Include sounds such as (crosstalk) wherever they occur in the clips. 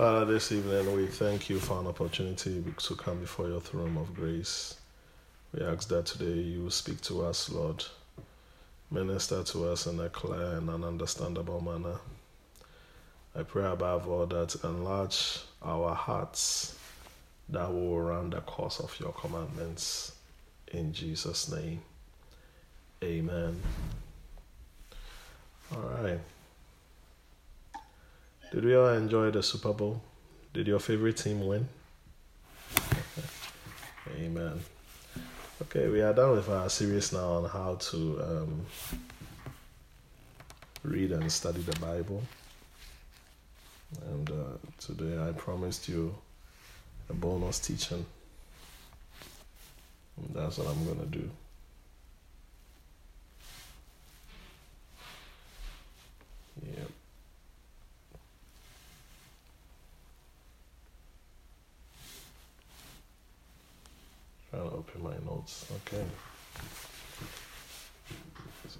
Father, this evening we thank you for an opportunity to come before your throne of grace. We ask that today you speak to us, Lord. Minister to us in a clear and an understandable manner. I pray above all that enlarge our hearts that will run the course of your commandments. In Jesus' name, amen. All right. Did we all enjoy the Super Bowl? Did your favorite team win? (laughs) Amen. Okay, we are done with our series now on how to um, read and study the Bible. And uh, today I promised you a bonus teaching. And that's what I'm going to do. Yep. Open my notes. Okay.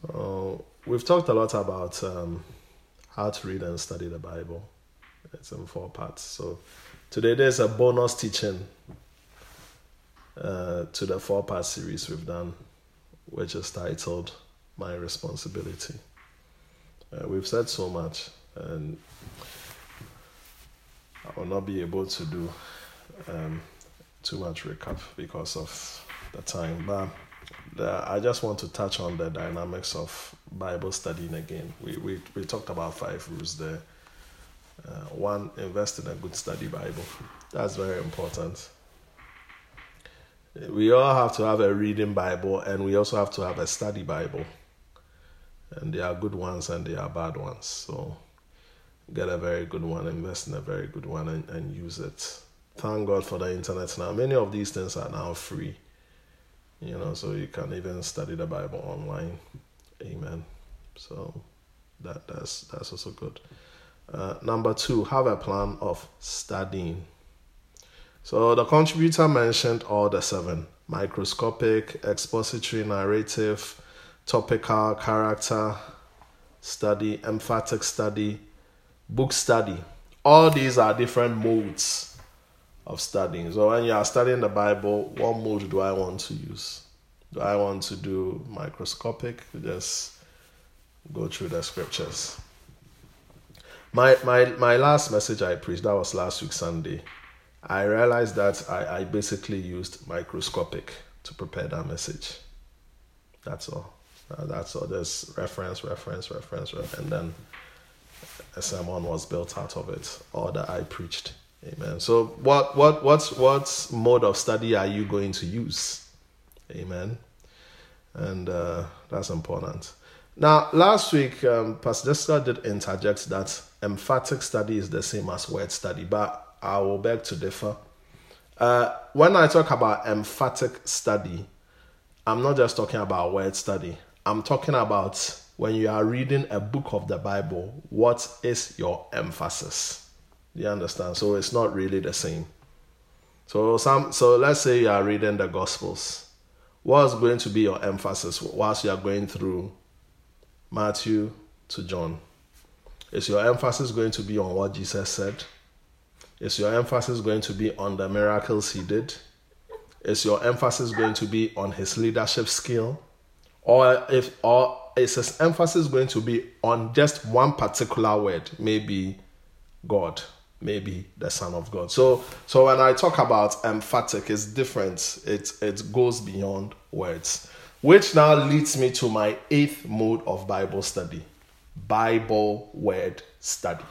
So we've talked a lot about um, how to read and study the Bible. It's in four parts. So today there's a bonus teaching uh, to the four part series we've done, which is titled My Responsibility. Uh, we've said so much, and I will not be able to do um, too much recap because of the time. But the, I just want to touch on the dynamics of Bible studying again. We, we, we talked about five rules there. Uh, one, invest in a good study Bible. That's very important. We all have to have a reading Bible and we also have to have a study Bible. And there are good ones and there are bad ones. So get a very good one, invest in a very good one, and, and use it thank God for the internet now. Many of these things are now free. You know, so you can even study the Bible online. Amen. So that that's that's also good. Uh, number two, have a plan of studying. So the contributor mentioned all the seven microscopic, expository, narrative, topical, character study, emphatic study, book study. All these are different modes of studying. So when you are studying the Bible, what mode do I want to use? Do I want to do microscopic? Just go through the scriptures. My my my last message I preached, that was last week Sunday. I realized that I, I basically used microscopic to prepare that message. That's all. Uh, that's all. There's reference, reference, reference, reference, and then a sermon was built out of it, or that I preached. Amen. So what what what's what mode of study are you going to use? Amen. And uh, that's important. Now, last week, um, Pastor Jessica did interject that emphatic study is the same as word study, but I will beg to differ. Uh, when I talk about emphatic study, I'm not just talking about word study. I'm talking about when you are reading a book of the Bible, what is your emphasis? You understand? So it's not really the same. So some so let's say you are reading the gospels. What's going to be your emphasis whilst you are going through Matthew to John? Is your emphasis going to be on what Jesus said? Is your emphasis going to be on the miracles he did? Is your emphasis going to be on his leadership skill? Or if or is his emphasis going to be on just one particular word, maybe God? Maybe the son of god so so when i talk about emphatic it's different it it goes beyond words which now leads me to my eighth mode of bible study bible word study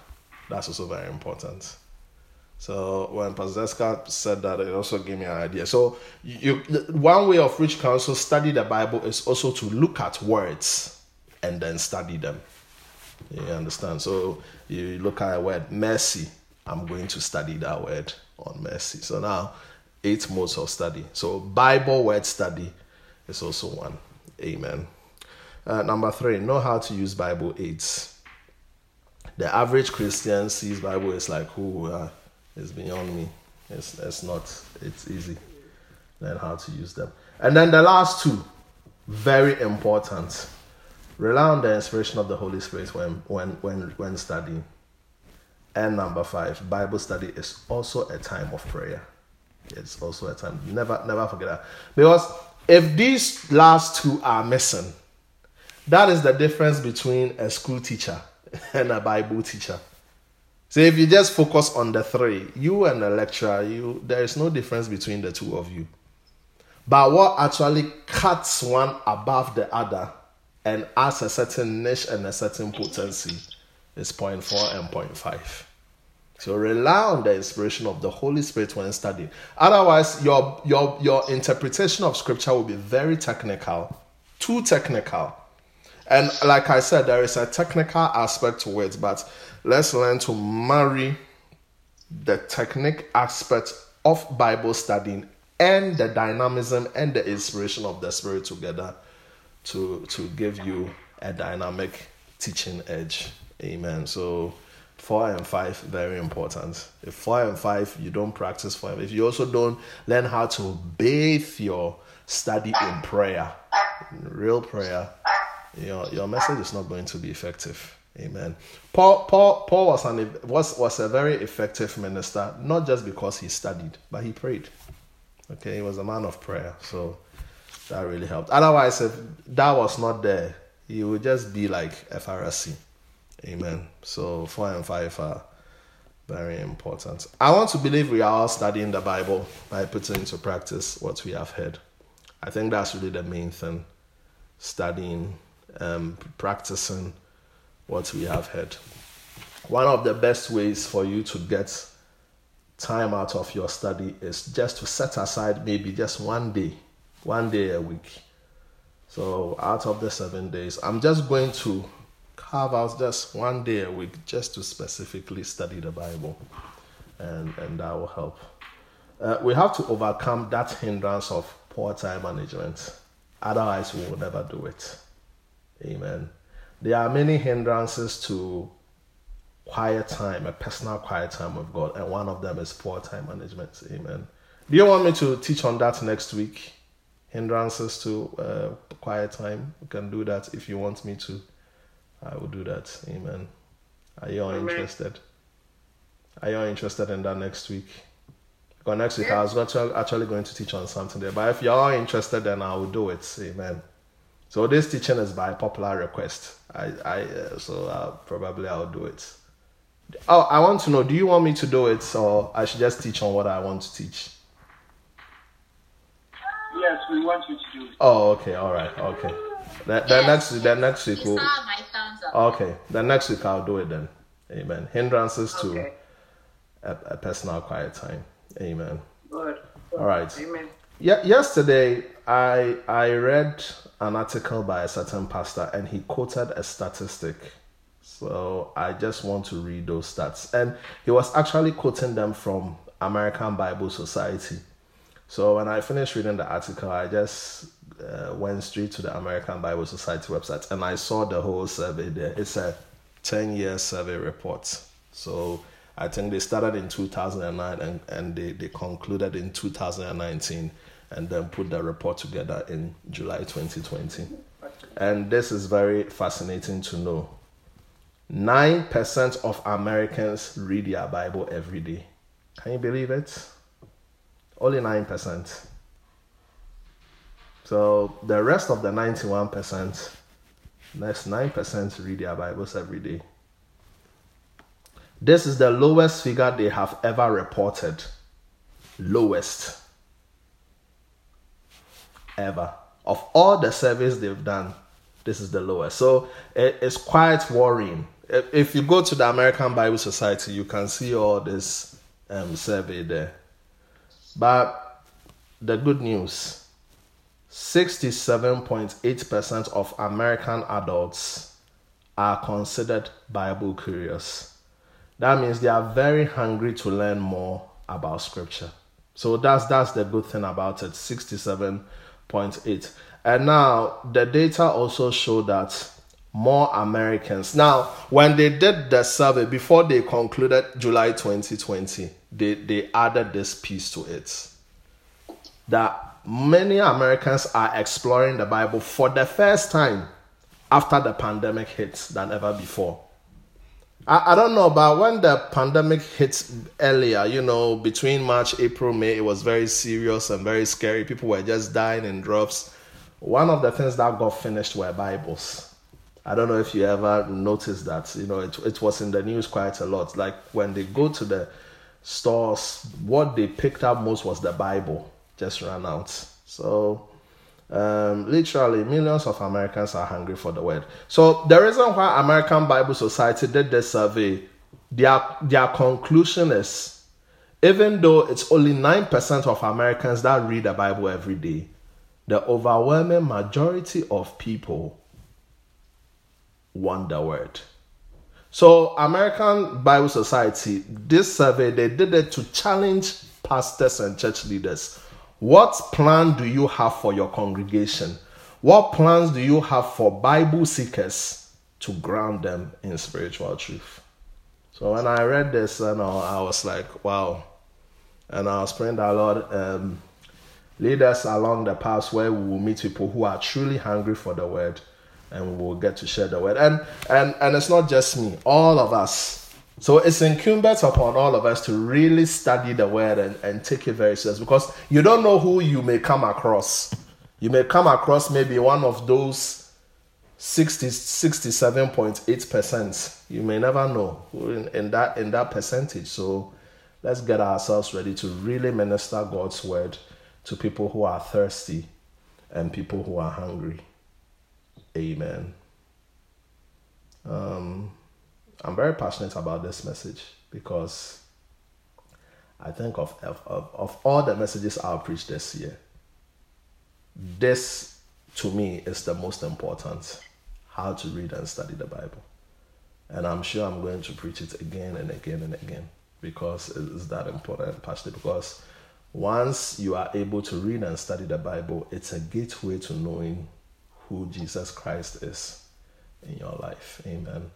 that's also very important so when Jessica said that, it also gave me an idea. So you, one way of can also study the Bible is also to look at words and then study them. You understand? So you look at a word mercy, I'm going to study that word on mercy. So now, eight modes of study. So Bible word study is also one. Amen. Uh, number three, know how to use Bible aids. The average Christian sees Bible is like, who uh, is beyond me. It's, it's not, it's easy. Learn how to use them. And then the last two, very important. Rely on the inspiration of the Holy Spirit when, when, when, when studying And number five, Bible study is also a time of prayer. It's also a time. Never, never forget that. Because if these last two are missing, that is the difference between a school teacher (laughs) and a Bible teacher. So if you just focus on the three, you and the lecturer, you there is no difference between the two of you. But what actually cuts one above the other and has a certain niche and a certain potency is point four and point five. So rely on the inspiration of the Holy Spirit when studying. Otherwise, your your your interpretation of scripture will be very technical, too technical. And like I said, there is a technical aspect to it, but let's learn to marry the technique aspect of Bible studying and the dynamism and the inspiration of the Spirit together to to give you a dynamic teaching edge. Amen. So four and five very important. If four and five you don't practice five if you also don't learn how to bathe your study in prayer, real prayer, your your message is not going to be effective. Amen. Paul Paul Paul was an was was a very effective minister, not just because he studied, but he prayed. Okay, he was a man of prayer, so that really helped. Otherwise, if that was not there, he would just be like a Pharisee. Amen. So four and five are very important. I want to believe we are all studying the Bible by putting into practice what we have heard. I think that's really the main thing. Studying, um, practicing what we have heard. One of the best ways for you to get time out of your study is just to set aside maybe just one day, one day a week. So out of the seven days, I'm just going to carve out just one day a week just to specifically study the Bible, and and that will help. Uh, we have to overcome that hindrance of poor time management. Otherwise, we will never do it. Amen. There are many hindrances to quiet time, a personal quiet time with God, and one of them is poor time management. Amen. Do you want me to teach on that next week? Hindrances to uh, quiet time. We can do that if you want me to. I will do that. Amen. Are you all Amen. interested? Are you all interested in that next week? Because next week yeah. I was going to, actually going to teach on something there. But if you're interested, then I will do it. Amen. So this teaching is by popular request. I, I uh, so I'll, probably I'll do it. Oh, I want to know. Do you want me to do it, or I should just teach on what I want to teach? Yes, we want you to do it. Oh, okay, all right, okay. The, the yes. next, the next week. We'll, okay, the next week I'll do it then. Amen. Hindrances okay. to a, a, personal quiet time. Amen. Good. All right. Amen. Yeah, yesterday I I read an article by a certain pastor and he quoted a statistic so I just want to read those stats. And he was actually quoting them from American Bible Society. So when I finished reading the article, I just uh, went straight to the American Bible Society website and I saw the whole survey there. It's a 10 year survey report. So I think they started in 2009 and, and they, they concluded in 2019 and then put the report together in July 2020. And this is very fascinating to know 9% of Americans read their Bible every day. Can you believe it? Only 9%. So the rest of the 91%, next 9% read their Bibles every day. This is the lowest figure they have ever reported. Lowest. Ever. Of all the surveys they've done, this is the lowest. So it's quite worrying if you go to the American Bible Society, you can see all this um, survey there. But the good news 67.8% of American adults are considered Bible curious. That means they are very hungry to learn more about scripture. So that's that's the good thing about it 67.8. And now the data also show that more Americans. Now, when they did the survey before they concluded July 2020, they, they added this piece to it that many Americans are exploring the Bible for the first time after the pandemic hits than ever before. I, I don't know, but when the pandemic hit earlier, you know, between March, April, May, it was very serious and very scary. People were just dying in droves. One of the things that got finished were Bibles. I don't know if you ever noticed that. You know, it, it was in the news quite a lot. Like when they go to the stores, what they picked up most was the Bible, just ran out. So um, literally, millions of Americans are hungry for the word. So the reason why American Bible Society did this survey, their their conclusion is, even though it's only nine percent of Americans that read the Bible every day, the overwhelming majority of people want the word. So American Bible Society, this survey they did it to challenge pastors and church leaders what plan do you have for your congregation? What plans do you have for Bible seekers to ground them in spiritual truth? So when I read this, you know, I was like, wow. And I was praying that Lord um, lead us along the path where we will meet people who are truly hungry for the word and we will get to share the word. And and and it's not just me, all of us so it's incumbent upon all of us to really study the word and, and take it very serious because you don't know who you may come across. You may come across maybe one of those 60, 67.8%. You may never know in, in, that, in that percentage. So let's get ourselves ready to really minister God's word to people who are thirsty and people who are hungry. Amen. Um, I'm very passionate about this message because I think of, of, of all the messages I'll preach this year, this to me is the most important how to read and study the Bible. And I'm sure I'm going to preach it again and again and again because it's that important passionate. Because once you are able to read and study the Bible, it's a gateway to knowing who Jesus Christ is in your life. Amen.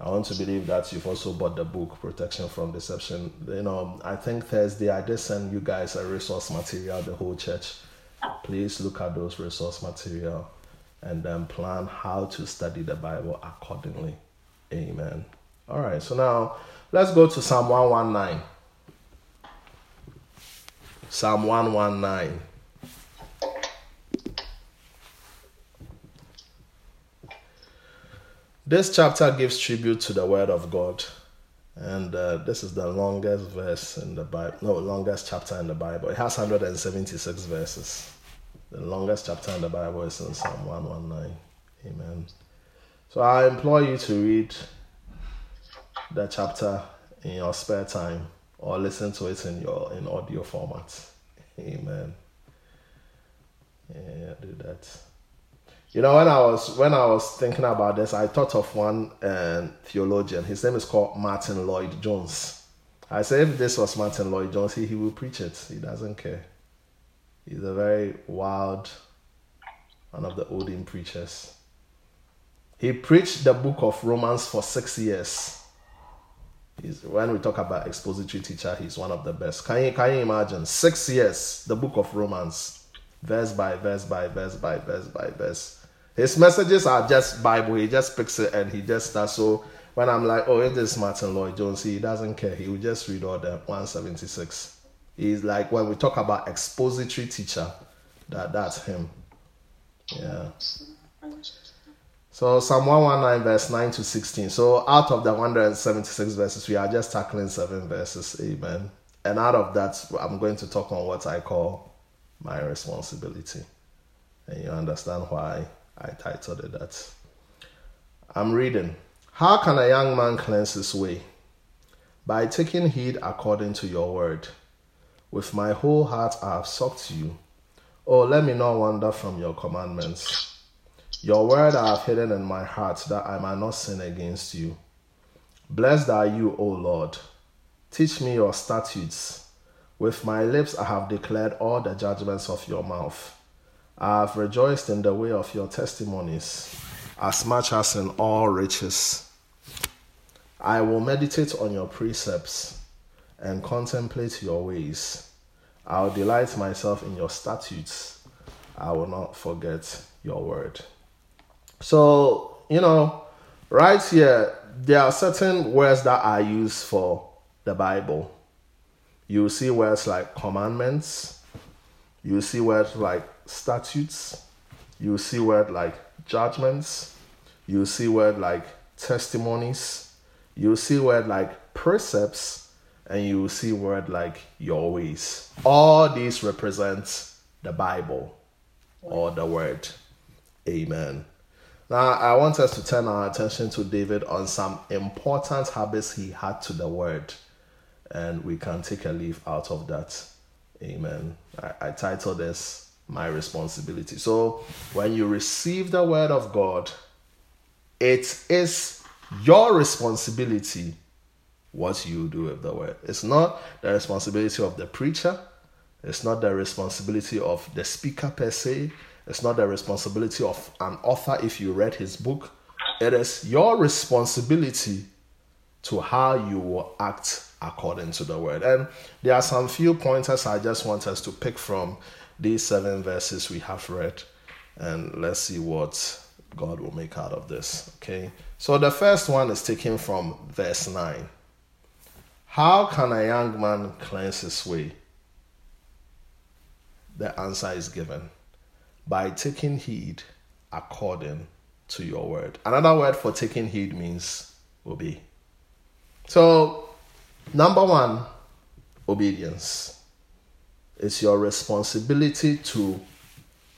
I want to believe that you've also bought the book Protection from Deception. You know, I think Thursday I did send you guys a resource material, the whole church. Please look at those resource material and then plan how to study the Bible accordingly. Amen. All right, so now let's go to Psalm 119. Psalm 119. This chapter gives tribute to the Word of God, and uh, this is the longest verse in the Bible. No, longest chapter in the Bible. It has 176 verses. The longest chapter in the Bible is in Psalm 119. Amen. So I implore you to read the chapter in your spare time or listen to it in your in audio format. Amen. Yeah, do that. You know, when I was when I was thinking about this, I thought of one uh, theologian. His name is called Martyn Lloyd-Jones. I said, if this was Martyn Lloyd-Jones, he, he will preach it. He doesn't care. He's a very wild, one of the olden preachers. He preached the book of Romans for six years. He's, when we talk about expository teacher, he's one of the best. Can you, can you imagine? Six years, the book of Romans, verse by verse by verse by verse by verse. His messages are just Bible. He just picks it and he just starts. So when I'm like, oh, it is Martyn Lloyd-Jones, he doesn't care. He will just read all the 176. He's like when we talk about expository teacher, that that's him. Yeah. So Psalm 119 verse 9 to 16. So out of the 176 verses, we are just tackling seven verses. Amen. And out of that, I'm going to talk on what I call my responsibility. And you understand why I titled it that. I'm reading. How can a young man cleanse his way? By taking heed according to your word. With my whole heart I have sought you. Oh, let me not wander from your commandments. Your word I have hidden in my heart that I might not sin against you. Blessed are you, O Lord. Teach me your statutes. With my lips I have declared all the judgments of your mouth. I have rejoiced in the way of your testimonies as much as in all riches. I will meditate on your precepts and contemplate your ways. I will delight myself in your statutes. I will not forget your word. So, you know, right here, there are certain words that are used for the Bible. You see words like commandments, you see words like statutes, you see word like judgments, you see word like testimonies, you see word like precepts, and you see word like your ways. All these represent the Bible or the word. Amen. Now, I want us to turn our attention to David on some important habits he had to the word, and we can take a leaf out of that. Amen. I, I titled this My Responsibility. So, when you receive the word of God, it is your responsibility what you do with the word. It's not the responsibility of the preacher, it's not the responsibility of the speaker per se, it's not the responsibility of an author if you read his book. It is your responsibility to how you will act according to the word. And there are some few pointers I just want us to pick from these seven verses we have read. And let's see what God will make out of this. Okay. So the first one is taken from verse 9. How can a young man cleanse his way? The answer is given by taking heed according to your word. Another word for taking heed means obey. So, number one, obedience. It's your responsibility to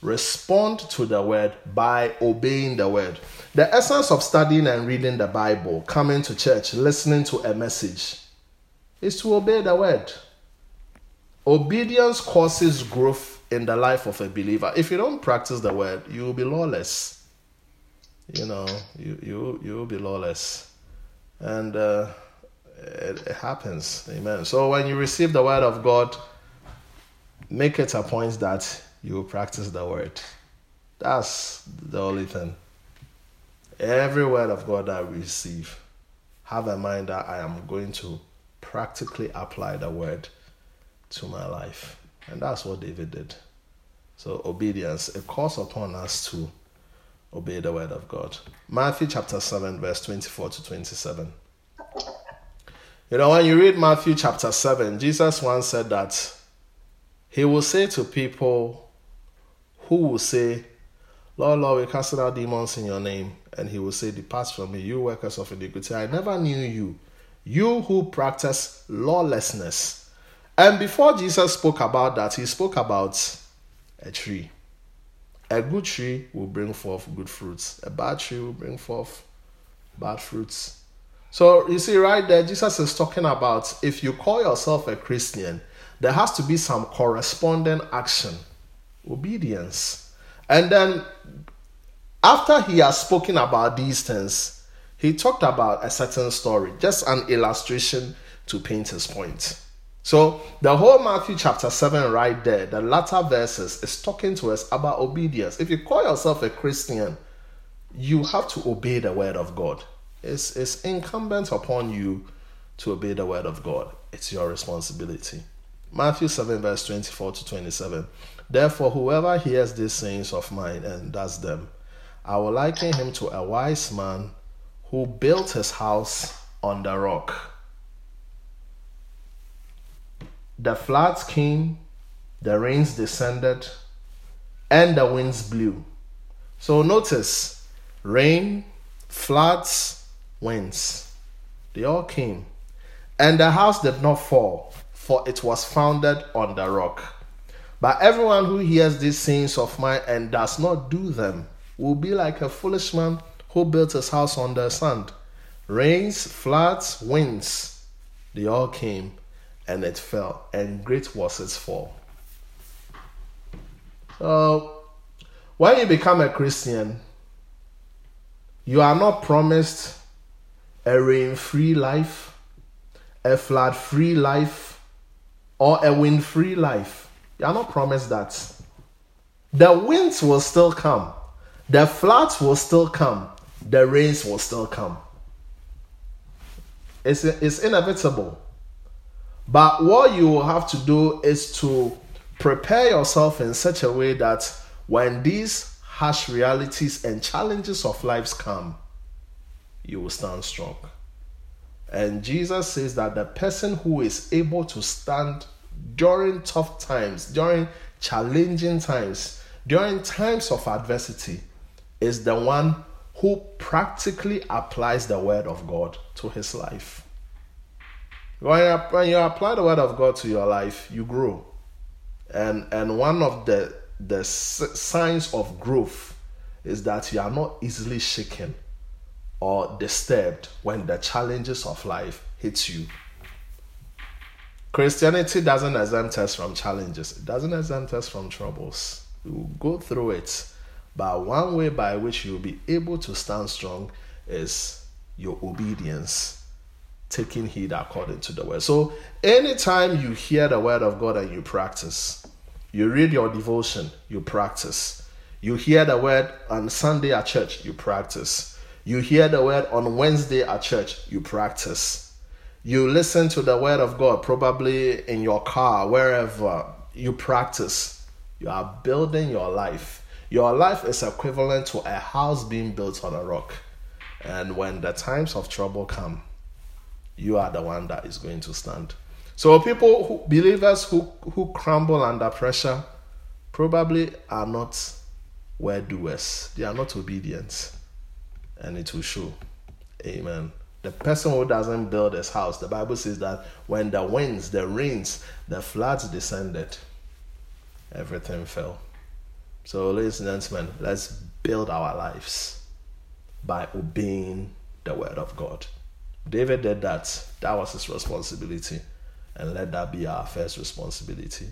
respond to the word by obeying the word. The essence of studying and reading the Bible, coming to church, listening to a message, is to obey the word. Obedience causes growth in the life of a believer. If you don't practice the word, you will be lawless. You know, you you you will be lawless, and uh, it, it happens. Amen. So when you receive the word of God, make it a point that you practice the word. That's the only thing. Every word of God that I receive, have a mind that I am going to practically apply the word to my life. And that's what David did. So, obedience, it calls upon us to obey the word of God. Matthew chapter 7, verse 24 to 27. You know, when you read Matthew chapter 7, Jesus once said that he will say to people who will say, Lord, Lord, we cast out demons in your name. And he will say, Depart from me, you workers of iniquity. I never knew you, you who practice lawlessness. And before Jesus spoke about that, he spoke about a tree. A good tree will bring forth good fruits, a bad tree will bring forth bad fruits. So you see, right there, Jesus is talking about if you call yourself a Christian, there has to be some corresponding action, obedience. And then after he has spoken about these things, he talked about a certain story, just an illustration to paint his point. So the whole Matthew chapter 7 right there, the latter verses is talking to us about obedience. If you call yourself a Christian, you have to obey the word of God. It's, it's incumbent upon you to obey the word of God. It's your responsibility. Matthew 7, verse 24 to 27. Therefore, whoever hears these sayings of mine and does them, I will liken him to a wise man who built his house on the rock. The floods came, the rains descended, and the winds blew. So notice rain, floods, winds. They all came. And the house did not fall, for it was founded on the rock. But everyone who hears these sayings of mine and does not do them will be like a foolish man who built his house on the sand. Rains, floods, winds, they all came and it fell, and great was its fall. So, when you become a Christian, you are not promised a rain free life, a flood free life, or a wind free life. You are not promised that. The winds will still come, the floods will still come, the rains will still come. It's, it's inevitable. But what you will have to do is to prepare yourself in such a way that when these harsh realities and challenges of lives come, you will stand strong. And Jesus says that the person who is able to stand during tough times, during challenging times, during times of adversity, is the one who practically applies the word of God to his life. When you, apply the word of God to your life, you grow. And, and one of the, the signs of growth is that you are not easily shaken or disturbed when the challenges of life hits you. Christianity doesn't exempt us from challenges. It doesn't exempt us from troubles. We will go through it but one way by which you'll be able to stand strong is your obedience, taking heed according to the word. So, anytime you hear the word of God and you practice, you read your devotion, you practice. You hear the word on Sunday at church, you practice. You hear the word on Wednesday at church, you practice. You listen to the word of God, probably in your car, wherever you practice. You are building your life your life is equivalent to a house being built on a rock. And when the times of trouble come, you are the one that is going to stand. So people who believers who, who crumble under pressure probably are not word doers. They are not obedient. And it will show. Amen. The person who doesn't build his house, the Bible says that when the winds, the rains, the floods descended, everything fell. So, ladies and gentlemen, let's build our lives by obeying the word of God. David did that. That was his responsibility. And let that be our first responsibility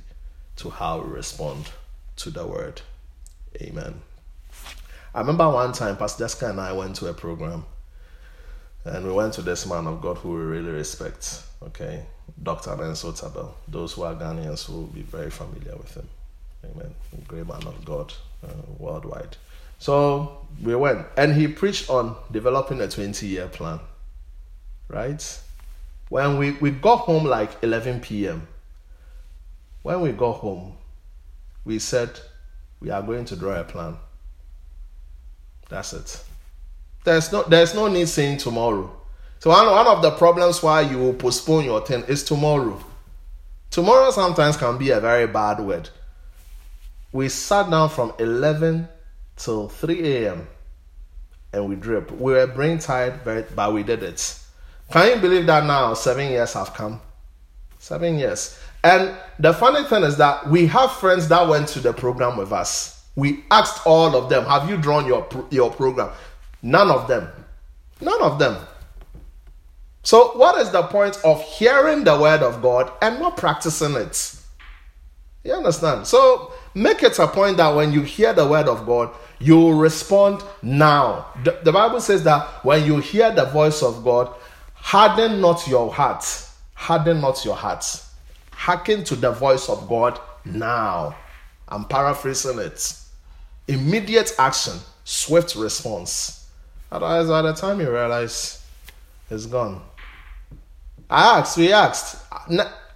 to how we respond to the word. Amen. I remember one time Pastor Jessica and I went to a program and we went to this man of God who we really respect, okay, Dr. Mensa Otabil. Those who are Ghanaians will be very familiar with him. Amen. Great man of God uh, worldwide. So we went, and he preached on developing a 20 year plan. Right? When we, we got home like 11 p.m., when we got home, we said, We are going to draw a plan. That's it. There's no, there's no need saying tomorrow. So, one, one of the problems why you will postpone your thing is tomorrow. Tomorrow sometimes can be a very bad word we sat down from 11 till 3 a.m. and we drip. We were brain tired, but we did it. Can you believe that now seven years have come? Seven years. And the funny thing is that we have friends that went to the program with us. We asked all of them, Have you drawn your, your program? None of them. None of them. So, what is the point of hearing the word of God and not practicing it? You understand? So, make it a point that when you hear the word of God, you respond now. The, the, Bible says that when you hear the voice of God, harden not your heart. Harden not your heart. Hearken to the voice of God now. I'm paraphrasing it. Immediate action, swift response. Otherwise, by the time you realize it's gone. I asked, we asked,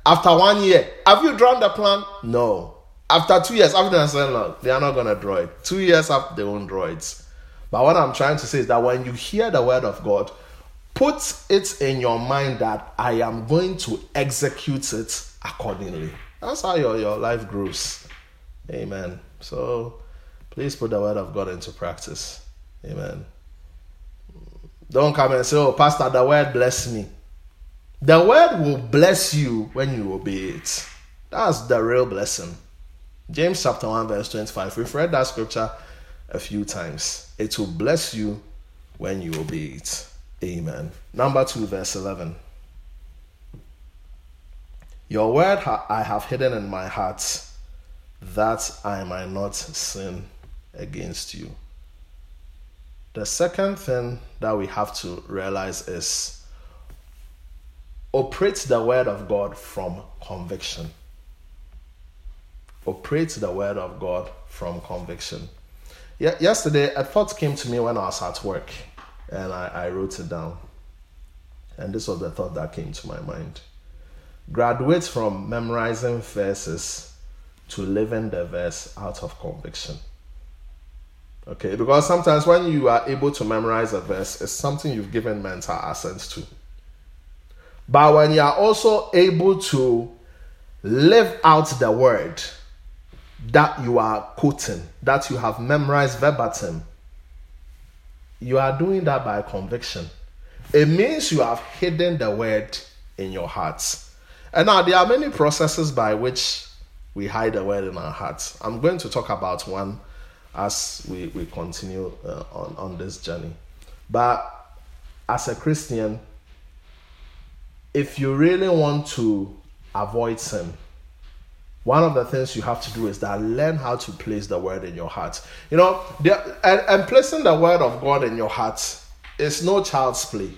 after one year, have you drawn the plan? No. After two years, after they said, look, they are not going to draw it. Two years after, they won't draw it. But what I'm trying to say is that when you hear the word of God, put it in your mind that I am going to execute it accordingly. That's how your, your life grows. Amen. So please put the word of God into practice. Amen. Don't come and say, Oh, Pastor, the word bless me. The word will bless you when you obey it. That's the real blessing. James chapter 1, verse 25. We've read that scripture a few times. It will bless you when you obey it. Amen. Number 2, verse 11. Your word I have hidden in my heart that I might not sin against you. The second thing that we have to realize is operate the word of God from conviction operate the word of God from conviction. Ye- yesterday, a thought came to me when I was at work, and I, I wrote it down. And this was the thought that came to my mind. Graduate from memorizing verses to living the verse out of conviction. Okay, because sometimes when you are able to memorize a verse, it's something you've given mental assent to. But when you are also able to live out the word that you are quoting, that you have memorized verbatim, you are doing that by conviction. It means you have hidden the word in your hearts. And now there are many processes by which we hide the word in our hearts. I'm going to talk about one as we, we continue uh, on, on this journey. But as a Christian, if you really want to avoid sin, one of the things you have to do is that learn how to place the word in your heart. You know, and, and placing the word of God in your heart is no child's play.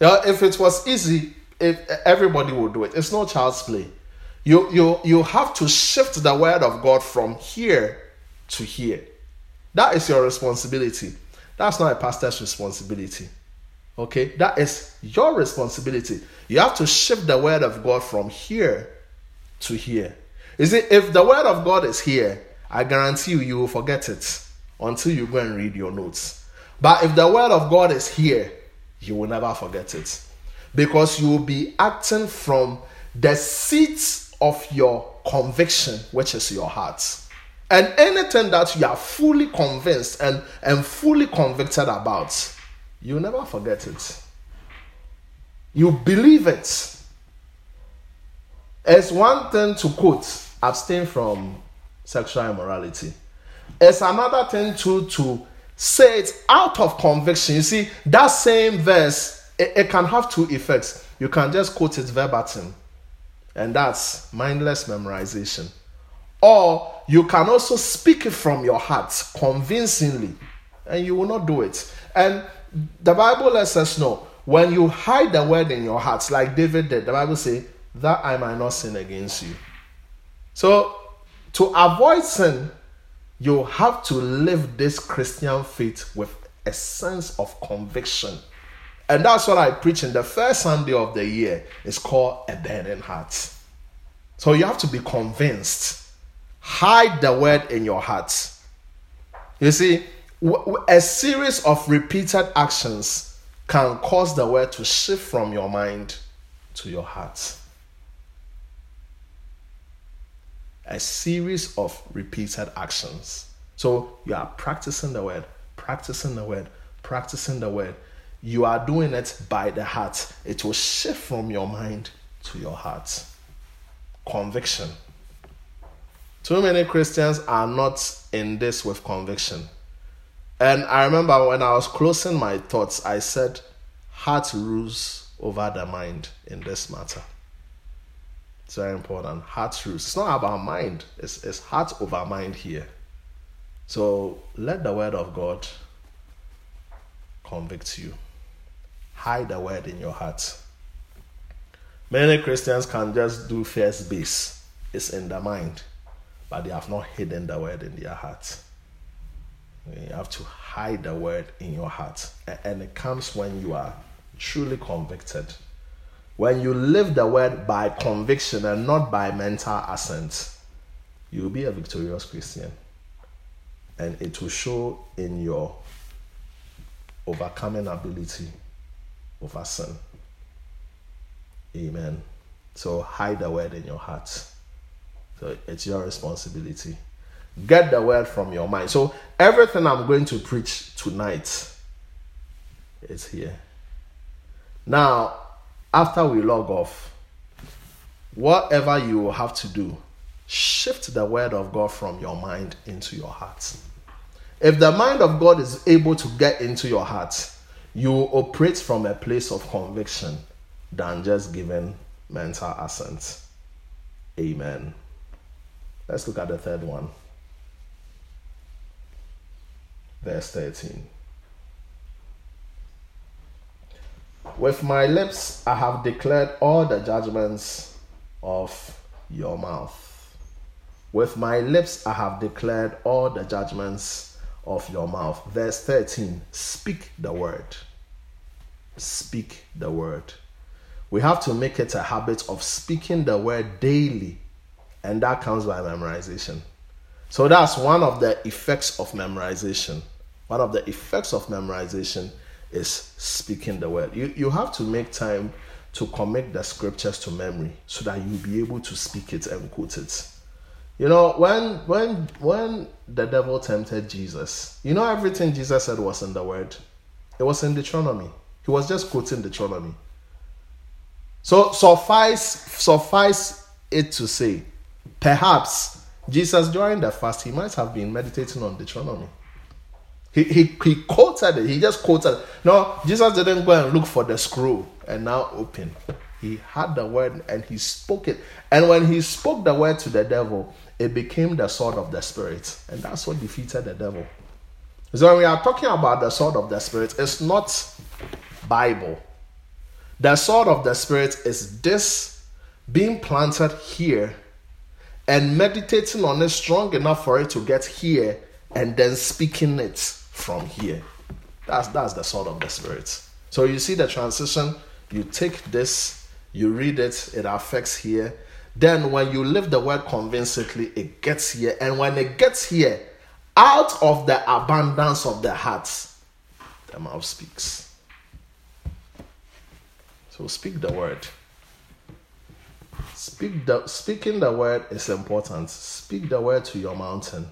You know, if it was easy, if everybody would do it, it's no child's play. You you you have to shift the word of God from here to here. That is your responsibility. That's not a pastor's responsibility. Okay, that is your responsibility. You have to shift the word of God from here to here. See, if the word of God is here, I guarantee you, you will forget it until you go and read your notes. But if the word of God is here, you will never forget it because you will be acting from the seat of your conviction, which is your heart. And anything that you are fully convinced and, and fully convicted about, you never forget it. You believe it. It's one thing to quote, abstain from sexual immorality. It's another thing to, to say it out of conviction. You see, that same verse, it, it can have two effects. You can just quote it verbatim, and that's mindless memorization. Or you can also speak it from your heart convincingly, and you will not do it. And the Bible lets us know when you hide the word in your heart, like David did, the Bible says, that I might not sin against you. So, to avoid sin, you have to live this Christian faith with a sense of conviction. And that's what I preach in the first Sunday of the year. It's called a burning heart. So you have to be convinced. Hide the word in your heart. You see, a series of repeated actions can cause the word to shift from your mind to your heart. A series of repeated actions. So you are practicing the word, practicing the word, practicing the word. You are doing it by the heart. It will shift from your mind to your heart. Conviction. Too many Christians are not in this with conviction. And I remember when I was closing my thoughts, I said, heart rules over the mind in this matter. It's very important. Heart rules. It's not about mind, it's, it's heart over mind here. So let the word of God convict you. Hide the word in your heart. Many Christians can just do first base, it's in the mind, but they have not hidden the word in their heart. You have to hide the word in your heart. And it comes when you are truly convicted. When you live the word by conviction and not by mental assent, you'll be a victorious Christian. And it will show in your overcoming ability over sin. Amen. So hide the word in your heart. So it's your responsibility. Get the word from your mind. So everything I'm going to preach tonight is here. Now, after we log off, whatever you have to do, shift the word of God from your mind into your heart. If the mind of God is able to get into your heart, you operate from a place of conviction than just giving mental assent. Amen. Let's look at the third one verse 13. With my lips I have declared all the judgments of your mouth. With my lips I have declared all the judgments of your mouth. Verse 13 Speak the word. Speak the word. We have to make it a habit of speaking the word daily, and that comes by memorization. So that's one of the effects of memorization. One of the effects of memorization is speaking the word. You, you have to make time to commit the scriptures to memory so that you'll be able to speak it and quote it. You know, when when when the devil tempted Jesus, you know everything Jesus said was in the word. It was in Deuteronomy. He was just quoting Deuteronomy. So suffice suffice it to say, perhaps Jesus during the fast he might have been meditating on Deuteronomy. He, he, he quoted it. He just quoted. No, Jesus didn't go and look for the scroll and now open. He had the word and he spoke it. And when he spoke the word to the devil, it became the sword of the spirit. And that's what defeated the devil. So when we are talking about the sword of the spirit, it's not Bible. The sword of the spirit is this being planted here and meditating on it strong enough for it to get here and then speaking it from here. That's that's the sword of the spirit. So you see the transition, you take this, you read it, it affects here. Then when you live the word convincingly, it gets here. And when it gets here, out of the abundance of the heart, the mouth speaks. So speak the word. Speak the speaking the word is important. Speak the word to your mountain.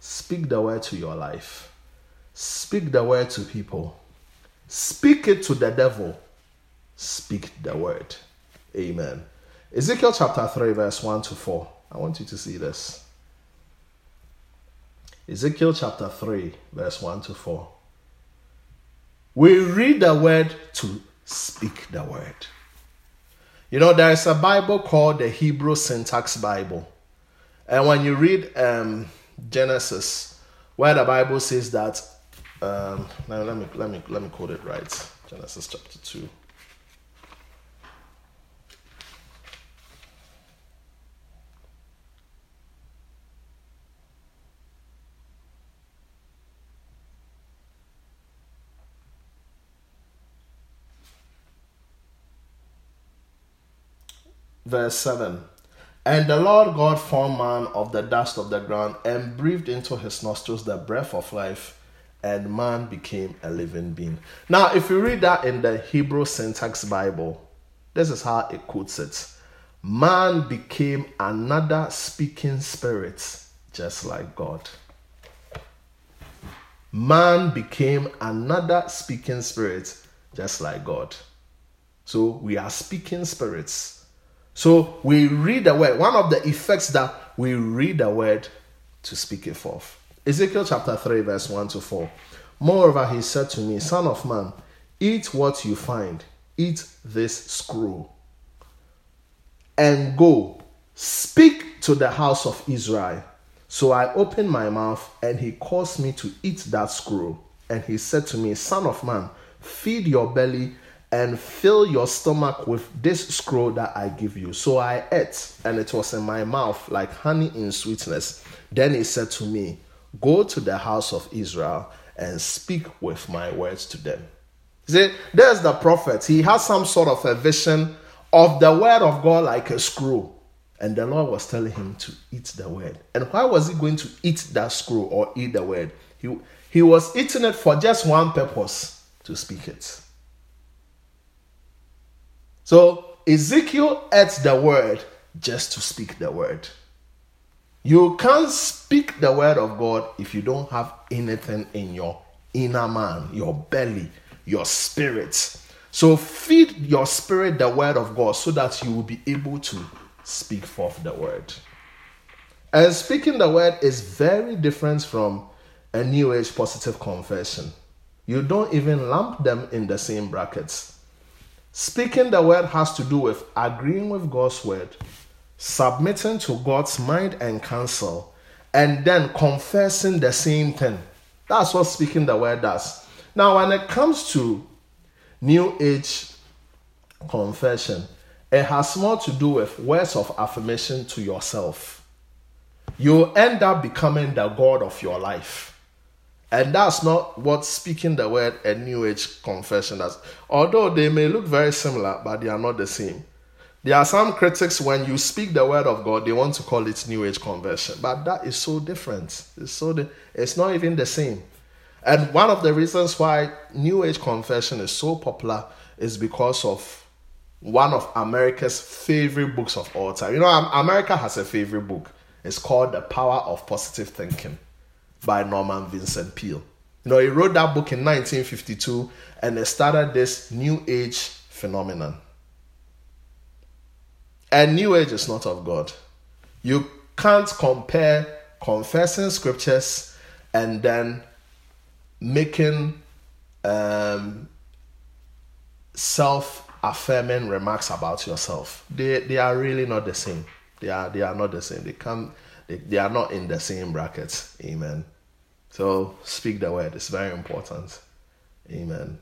Speak the word to your life. Speak the word to people. Speak it to the devil. Speak the word. Amen. Ezekiel chapter 3, verse 1 to 4. I want you to see this. Ezekiel chapter 3, verse 1 to 4. We read the word to speak the word. You know, there is a Bible called the Hebrew Syntax Bible. And when you read um, Genesis, where the Bible says that, um, now let me let me let me quote it right. Genesis chapter two. Verse 7 And the Lord God formed man of the dust of the ground and breathed into his nostrils the breath of life, and man became a living being. Now, if you read that in the Hebrew Syntax Bible, this is how it quotes it Man became another speaking spirit, just like God. Man became another speaking spirit, just like God. So we are speaking spirits so we read the word. One of the effects that we read the word to speak it forth. Ezekiel chapter 3, verse 1 to 4. Moreover, he said to me, Son of man, eat what you find, eat this scroll, and go, speak to the house of Israel. So I opened my mouth, and he caused me to eat that scroll. And he said to me, Son of man, feed your belly and fill your stomach with this scroll that I give you. So I ate, and it was in my mouth like honey in sweetness. Then he said to me, Go to the house of Israel and speak with my words to them. See, there's the prophet. He has some sort of a vision of the word of God like a scroll. And the Lord was telling him to eat the word. And why was he going to eat that scroll or eat the word? He, he was eating it for just one purpose to speak it. So Ezekiel ate the word just to speak the word. You can't speak the word of God if you don't have anything in your inner man, your belly, your spirit. So feed your spirit the word of God so that you will be able to speak forth the word. And speaking the word is very different from a new age positive confession. You don't even lump them in the same brackets. Speaking the word has to do with agreeing with God's word, submitting to God's mind and counsel, and then confessing the same thing. That's what speaking the word does. Now, when it comes to New Age confession, it has more to do with words of affirmation to yourself. You end up becoming the God of your life. And that's not what speaking the word a New Age confession does. Although they may look very similar, but they are not the same. There are some critics when you speak the word of God, they want to call it New Age conversion, but that is so different. It's so di- it's not even the same. And one of the reasons why New Age confession is so popular is because of one of America's favorite books of all time. You know, America has a favorite book. It's called The Power of Positive Thinking by Norman Vincent Peale. You know, he wrote that book in 1952 and it started this New Age phenomenon. And New Age is not of God. You can't compare confessing scriptures and then making um, self affirming remarks about yourself. They, they are really not the same. They are, they are not the same. They, come, they, are not in the same brackets. Amen. So speak the word. It's very important. Amen.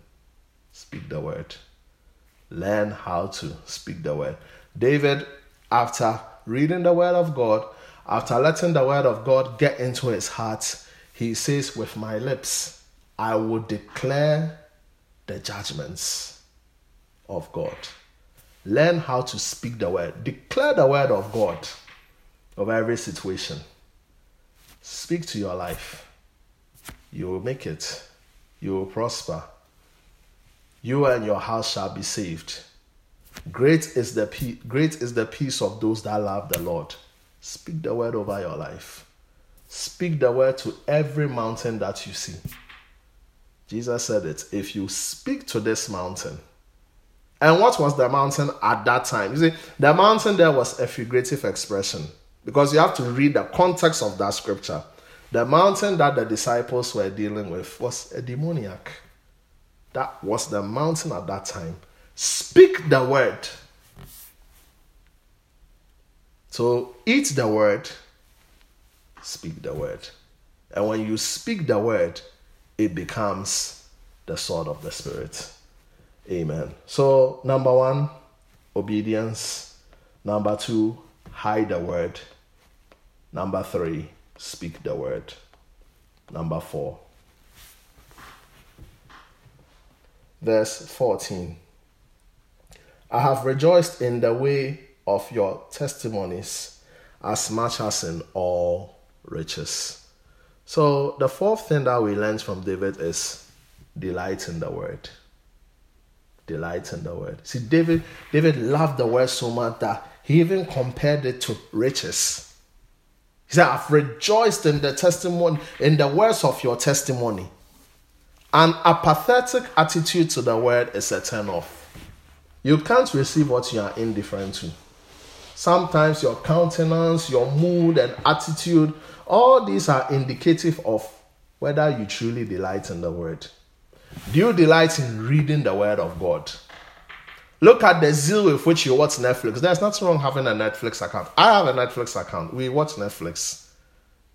Speak the word. Learn how to speak the word. David, after reading the word of God, after letting the word of God get into his heart, he says, With my lips, I will declare the judgments of God. Learn how to speak the word. Declare the word of God of every situation. Speak to your life. You will make it. You will prosper. You and your house shall be saved. Great is the pe- great is the peace of those that love the Lord. Speak the word over your life. Speak the word to every mountain that you see. Jesus said it. If you speak to this mountain, and what was the mountain at that time? You see, the mountain there was a figurative expression because you have to read the context of that scripture. The mountain that the disciples were dealing with was a demoniac. That was the mountain at that time. Speak the word. So eat the word, speak the word. And when you speak the word, it becomes the sword of the Spirit. Amen. So, number one, obedience. Number two, hide the word. Number three, speak the word. Number four, verse 14. I have rejoiced in the way of your testimonies as much as in all riches. So, the fourth thing that we learned from David is delight in the word. Delight in the word. See, David, David loved the word so much that he even compared it to riches. He said, I've rejoiced in the testimony, in the words of your testimony. An apathetic attitude to the word is a turn off. You can't receive what you are indifferent to. Sometimes your countenance, your mood, and attitude, all these are indicative of whether you truly delight in the word. Do you delight in reading the word of God? Look at the zeal with which you watch Netflix. There's nothing wrong having a Netflix account. I have a Netflix account. We watch Netflix.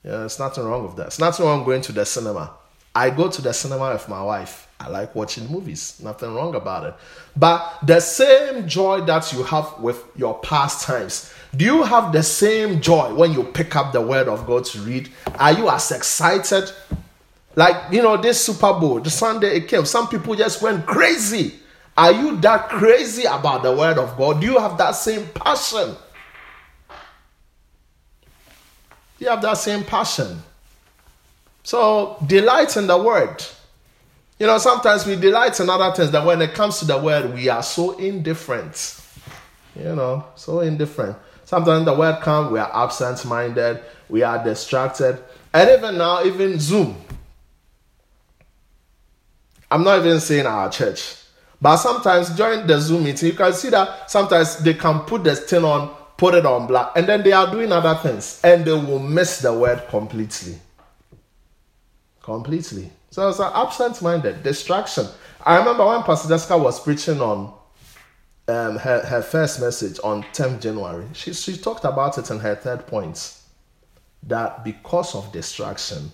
Yeah, there's nothing wrong with that. It's nothing wrong going to the cinema. I go to the cinema with my wife. I like watching movies. Nothing wrong about it. But the same joy that you have with your pastimes, do you have the same joy when you pick up the word of God to read? Are you as excited? Like, you know, this Super Bowl, the Sunday it came, some people just went crazy are you that crazy about the word of God? Do you have that same passion? Do you have that same passion? So, delight in the word. You know, sometimes we delight in other things that when it comes to the word, we are so indifferent. You know, so indifferent. Sometimes the word comes, we are absent minded, we are distracted. And even now, even Zoom. I'm not even saying our church. But sometimes during the Zoom meeting, you can see that sometimes they can put the thing on, put it on black, and then they are doing other things, and they will miss the word completely. Completely. So it's an absent-minded distraction. I remember when Pastor Jessica was preaching on um, her, her first message on 10th January, she, she talked about it in her third point that because of distraction,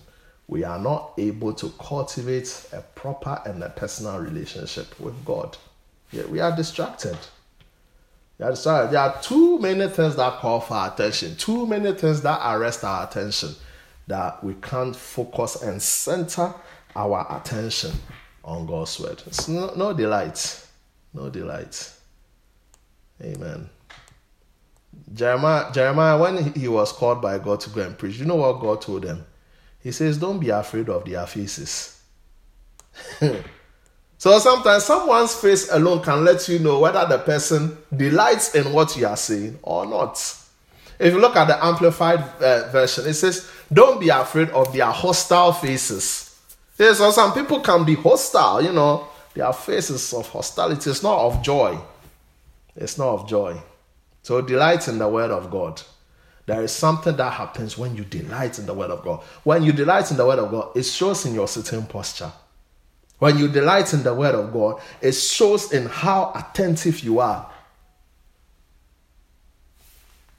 we are not able to cultivate a proper and a personal relationship with God. Yeah, we are distracted. We are distracted. There are too many things that call for our attention, too many things that arrest our attention that we can't focus and center our attention on God's word. It's no, no delight. No delight. Amen. Jeremiah, Jeremiah, when he was called by God to go and preach, you know what God told him? He says, Don't be afraid of their faces. (laughs) so sometimes someone's face alone can let you know whether the person delights in what you are saying or not. If you look at the amplified uh, version, it says, Don't be afraid of their hostile faces. Yeah, so some people can be hostile, you know, their faces of hostility. It's not of joy. It's not of joy. So delight in the word of God. There is something that happens when you delight in the word of God. When you delight in the word of God, it shows in your sitting posture. When you delight in the word of God, it shows in how attentive you are.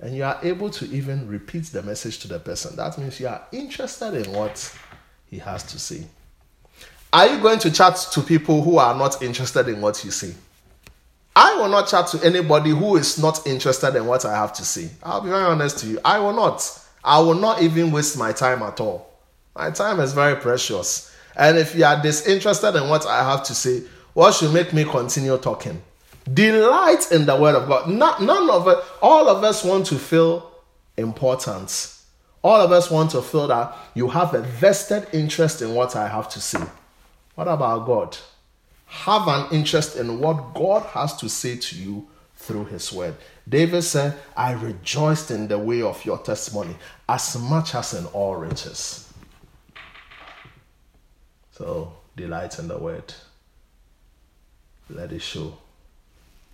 And you are able to even repeat the message to the person. That means you are interested in what he has to say. Are you going to chat to people who are not interested in what you say? I will not chat to anybody who is not interested in what I have to say. I'll be very honest to you. I will not. I will not even waste my time at all. My time is very precious. And if you are disinterested in what I have to say, what should make me continue talking? Delight in the word of God. Not, none of it, all of us want to feel important. All of us want to feel that you have a vested interest in what I have to say. What about God? Have an interest in what God has to say to you through His word. David said, I rejoiced in the way of your testimony as much as in all riches. So, delight in the word. Let it show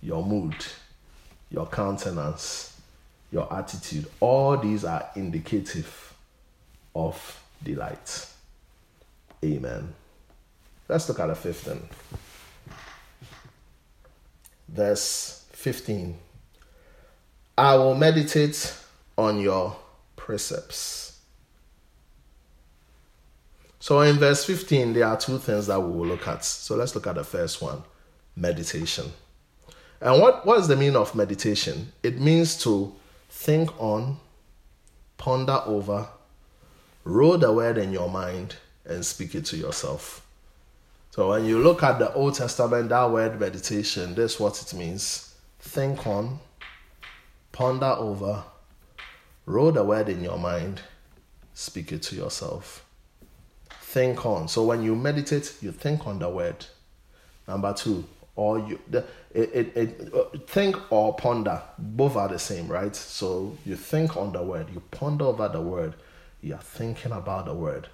your mood, your countenance, your attitude. All these are indicative of delight. Amen. Let's look at the 15. Verse 15. I will meditate on your precepts. So in verse 15, there are two things that we will look at. So let's look at the first one meditation. And what, what is the meaning of meditation? It means to think on, ponder over, roll the word in your mind, and speak it to yourself. So when you look at the Old Testament, that word meditation, this is what it means think on, ponder over, roll the word in your mind, speak it to yourself. Think on. So when you meditate, you think on the word. Number two, or you the, it, it, it, uh, think or ponder both are the same right so you think on the word you ponder over the word you are thinking about the word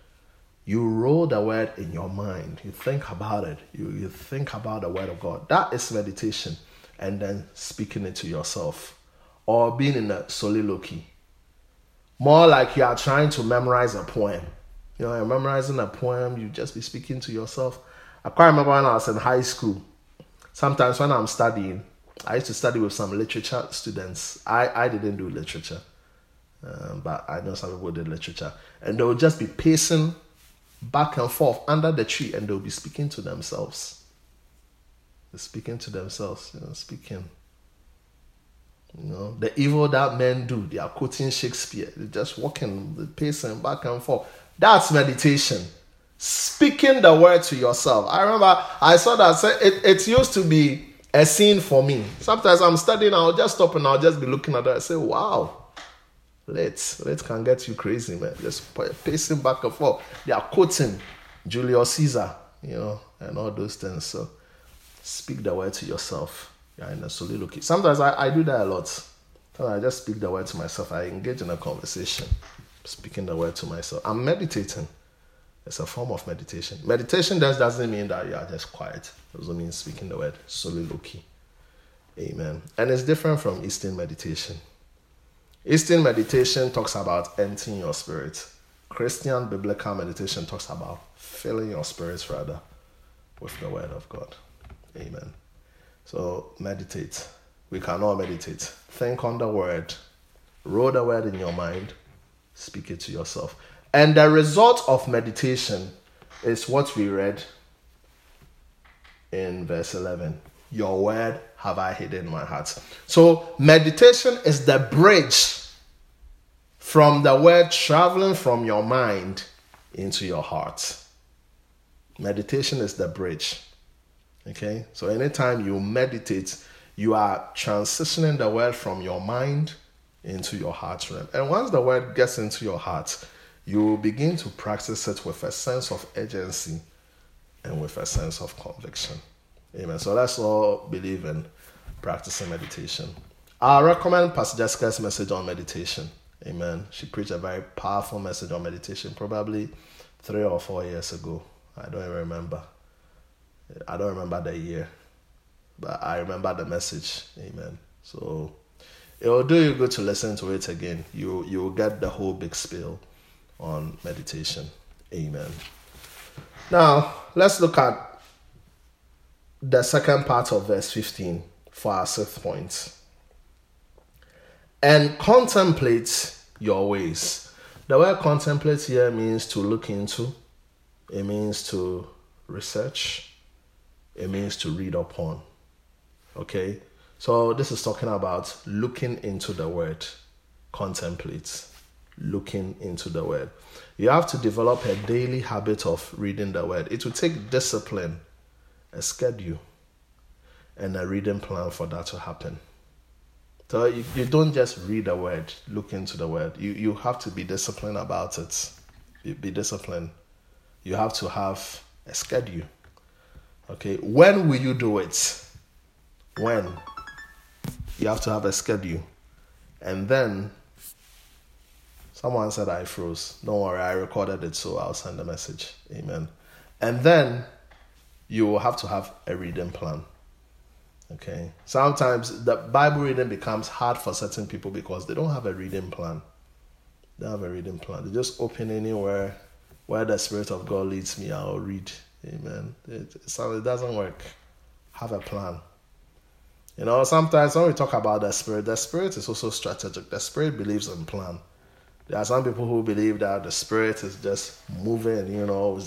you roll the word in your mind. You think about it. You, you think about the word of god. That is meditation and then speaking it to yourself or being in a soliloquy. More like you are trying to memorize a poem. You know you're memorizing a poem. You just be speaking to yourself. I quite remember when i was in high school. Sometimes when i'm studying i used to study with some literature students. I, I didn't do literature um, but i know some people did literature. And they would just be pacing back and forth under the tree and they'll be speaking to themselves. They're speaking to themselves, you know, speaking. You know, the evil that men do, they are quoting Shakespeare. They're just walking, pacing back and forth. That's meditation. Speaking the word to yourself. I remember I saw that it, it used to be a scene for me. Sometimes I'm studying, I'll just stop and I'll just be looking at that and say, wow, Let's let's can get you crazy, man. Just pacing back and forth. They are quoting Julius Caesar, you know, and all those things. So speak the word to yourself. You're in a soliloquy. Sometimes I, I do that a lot. Sometimes I just speak the word to myself. I engage in a conversation, speaking the word to myself. I'm meditating. It's a form of meditation. Meditation just doesn't mean that you are just quiet. It doesn't mean speaking the word. Soliloquy. Amen. And it's different from Eastern meditation. Eastern meditation talks about emptying your spirit. Christian biblical meditation talks about filling your spirits rather with the word of God. Amen. So meditate. We cannot meditate. Think on the word. Roll the word in your mind. Speak it to yourself. And the result of meditation is what we read in verse 11. Your word have I hidden in my heart. So, meditation is the bridge from the word traveling from your mind into your heart. Meditation is the bridge. Okay? So, anytime you meditate, you are transitioning the word from your mind into your heart realm. And once the word gets into your heart, you begin to practice it with a sense of urgency and with a sense of conviction. Amen. So let's all believe in practicing meditation. I recommend Pastor Jessica's message on meditation. Amen. She preached a very powerful message on meditation probably three or four years ago. I don't even remember. I don't remember the year, but I remember the message. Amen. So it will do you good to listen to it again. You you will get the whole big spiel on meditation. Amen. Now let's look at the second part of verse 15 for our sixth point. And contemplate your ways. The word contemplate here means to look into, it means to research, it means to read upon. Okay? So this is talking about looking into the word, contemplate, looking into the word. You have to develop a daily habit of reading the word. It will take discipline, a schedule, and a reading plan for that to happen. So you, you don't just read a word, look into the word. You you have to be disciplined about it. Be, be disciplined. You have to have a schedule. Okay, when will you do it? When? You have to have a schedule. And then someone said I froze. Don't worry, I recorded it, so I'll send a message. Amen. And then you will have to have a reading plan. Okay. Sometimes the Bible reading becomes hard for certain people because they don't have a reading plan. They have a reading plan. They just open anywhere where the Spirit of God leads me, I'll read. Amen. It, it doesn't work. Have a plan. You know, sometimes when we talk about the Spirit, the Spirit is also strategic. The Spirit believes in plan. There are some people who believe that the Spirit is just moving, you know,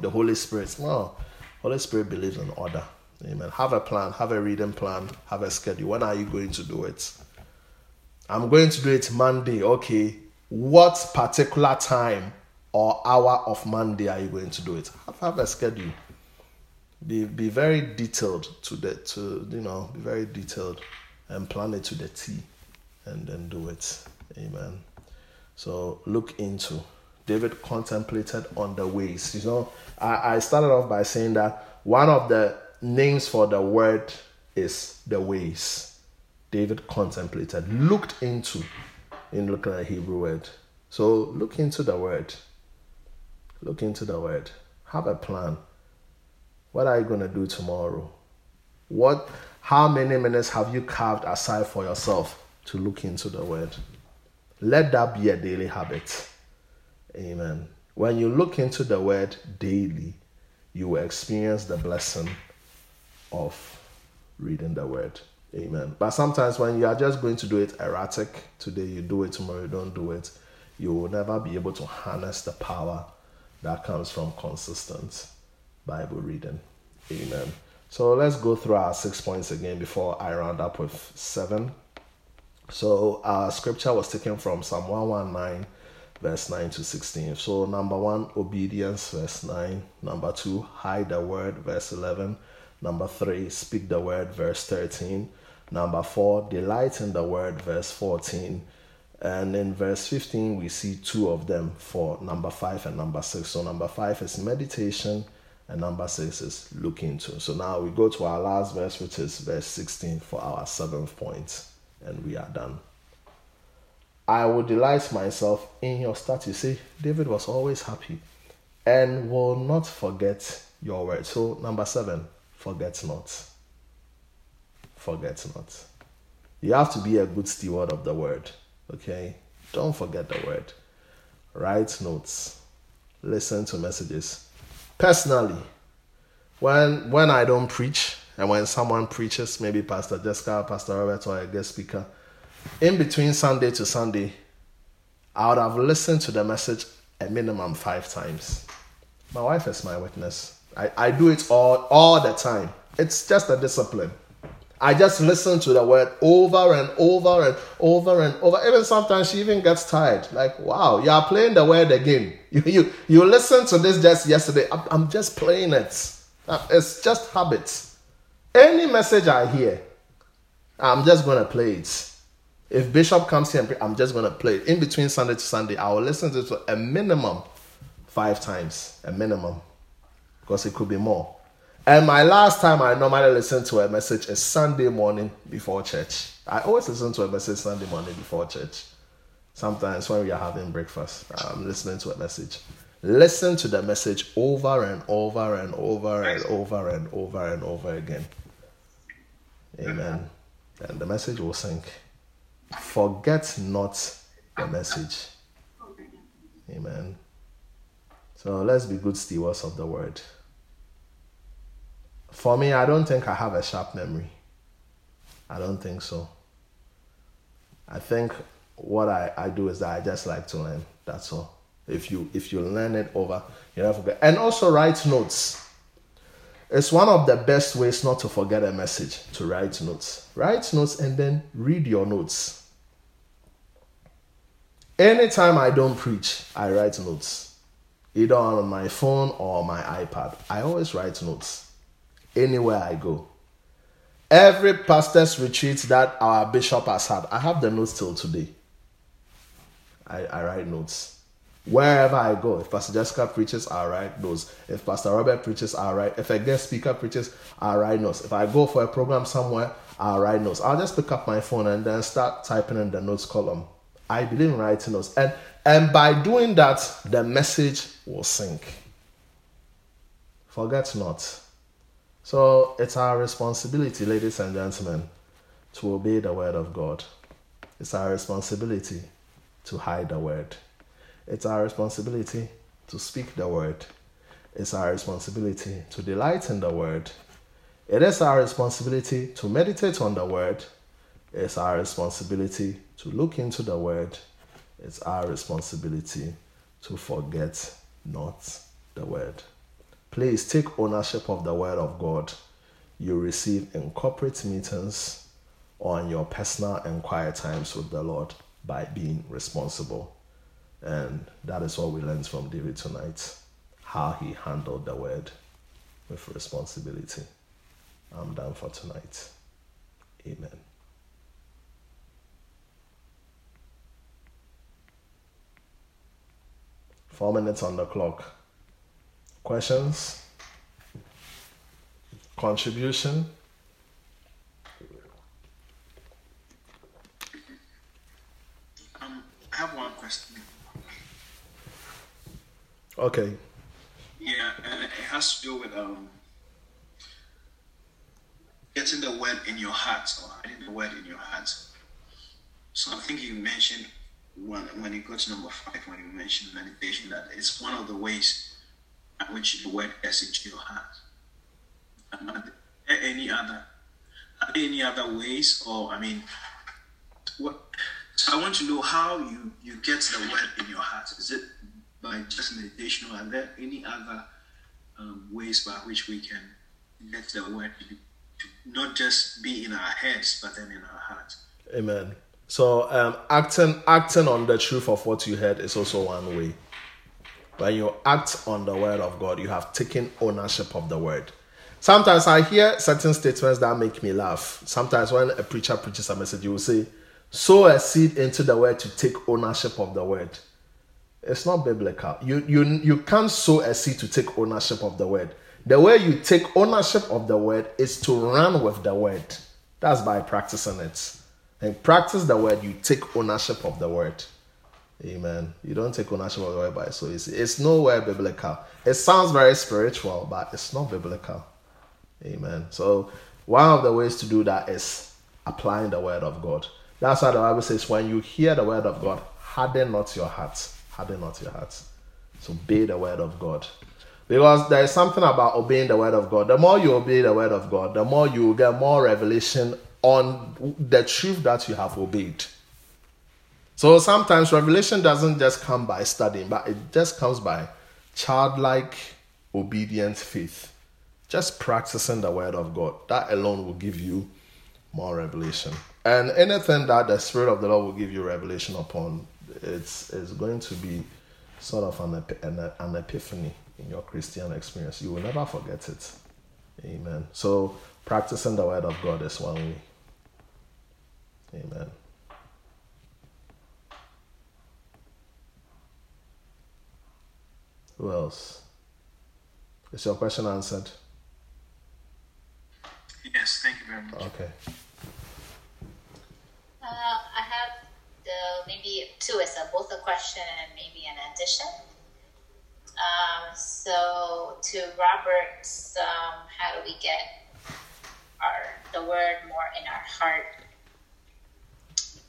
the Holy Spirit. No, Holy Spirit believes in order. Amen. Have a plan, have a reading plan, have a schedule. When are you going to do it? I'm going to do it Monday. Okay. What particular time or hour of Monday are you going to do it? Have, have a schedule. Be be very detailed to the to you know be very detailed and plan it to the T, and then do it. Amen. So look into. David contemplated on the ways. You know, I, I started off by saying that one of the names for the word is the ways. David contemplated, looked into, in looking at Hebrew word. So look into the word. Look into the word. Have a plan. What are you to do tomorrow? What how many minutes have you carved aside for yourself to look into the word? Let that be a daily habit. Amen. When you look into the word daily, you will experience the blessing of reading the word. Amen. But sometimes when you are just going to do it erratic, today you do it, tomorrow you don't do it, you will never be able to harness the power that comes from consistent Bible reading. Amen. So let's go through our six points again before I round up with seven. So our scripture was taken from Psalm 119, verse 9 to 16. So number one, obedience, verse 9. Number two, hide the word, verse 11. Number three, speak the word, verse 13. Number four, delight in the word, verse 14. And in verse 15, we see two of them for number five and number six. So, number five is meditation, and number six is look into. So, now we go to our last verse, which is verse 16 for our seventh point, and we are done. I will delight myself in your statutes. See, David was always happy and will not forget your word. So, number seven, forget not. Forget not. You have to be a good steward of the word. Okay? Don't forget the word. Write notes. Listen to messages. Personally, when when I don't preach and when someone preaches, maybe Pastor Jessica, Pastor Robert, or a guest speaker, in between Sunday to Sunday, I would have listened to the message a minimum five times. My wife is my witness. I, I do it all all the time. It's just a discipline. I just listen to the word over and over and over and over. Even sometimes she even gets tired. Like, wow, you are playing the word again. (laughs) You you, you listened to this just yesterday. I'm, I'm just playing it. Uh, it's just habits. Any message I hear, I'm just to play it. If Bishop comes here I'm just gonna play it. in between Sunday to Sunday. I will listen to it a minimum five times, a minimum, because it could be more. And my last time I normally listen to a message is Sunday morning before church. I always listen to a message Sunday morning before church. Sometimes when we are having breakfast, I'm listening to a message. Listen to the message over and over and over and over and over and over again. Amen. And the message will sink. Forget not the message. Amen. So let's be good stewards of the word. For me, I don't think I have a sharp memory. I don't think so. I think what I, I do is that I just like to learn. That's all. If you if you learn it over, you never forget. And also write notes. It's one of the best ways not to forget a message to write notes. Write notes and then read your notes. Anytime I don't preach, I write notes. Either on my phone or my iPad. I always write notes anywhere I go. Every pastor's retreat that our bishop has had, I have the notes till today. I, I write notes. Wherever I go, if Pastor Jessica preaches, I write notes. If Pastor Robert preaches, I write. If a guest speaker preaches, I write notes. If I go for a program somewhere, I write notes. I'll just pick up my phone and then start typing in the notes column. I believe in writing notes. And and by doing that, the message will sink. Forget not. So it's our responsibility, ladies and gentlemen, to obey the word of God. It's our responsibility to hide the word. It's our responsibility to speak the word. It's our responsibility to delight in the word. It is our responsibility to meditate on the word. It's our responsibility to look into the word. It's our responsibility to forget not the word. Please take ownership of the word of God you receive in corporate meetings on your personal and quiet times with the Lord by being responsible. And that is what we learned from David tonight how he handled the word with responsibility. I'm done for tonight. Amen. Four minutes on the clock. Questions? Contribution? Um, I have one question. Okay. Yeah, and it has to do with um, getting the word in your heart or hiding the word in your heart. So I think you mentioned when when you got to number five, when you mentioned meditation, that it's one of the ways at which the word gets into your heart. Any other are there any other ways, or I mean, what so I want to know how you, you get the word in your heart. Is it by just meditation, or are there any other um, ways by which we can get the word to, to not just be in our heads, but then in our heart? Amen. So um, acting acting on the truth of what you heard is also one way. When you act on the word of God, you have taken ownership of the word. Sometimes I hear certain statements that make me laugh. Sometimes when a preacher preaches a message, you will say, sow a seed into the word to take ownership of the word. It's not biblical. You, you, you can't sow a seed to take ownership of the word. The way you take ownership of the word is to run with the word. That's by practicing it. And practice the word, you take ownership of the word. Amen. You don't take ownership of the word by so easy. It's nowhere biblical. It sounds very spiritual, but it's not biblical. Amen. So one of the ways to do that is applying the word of God. That's why the Bible says, when you hear the word of God, harden not your heart. Harden not your heart. So obey the word of God. Because there is something about obeying the word of God. The more you obey the word of God, the more you will get more revelation on the truth that you have obeyed. So sometimes revelation doesn't just come by studying, but it just comes by childlike, obedient faith. Just practicing the word of God. That alone will give you more revelation. And anything that the Spirit of the Lord will give you revelation upon, it's, it's going to be sort of an, an, an epiphany in your Christian experience. You will never forget it. Amen. So, practicing the Word of God is one way. Amen. Who else? Is your question answered? Yes, thank you very much. Okay. Uh, I have the, maybe two as a, both a question and maybe an addition. Um, so to Robert, um, how do we get our the word more in our heart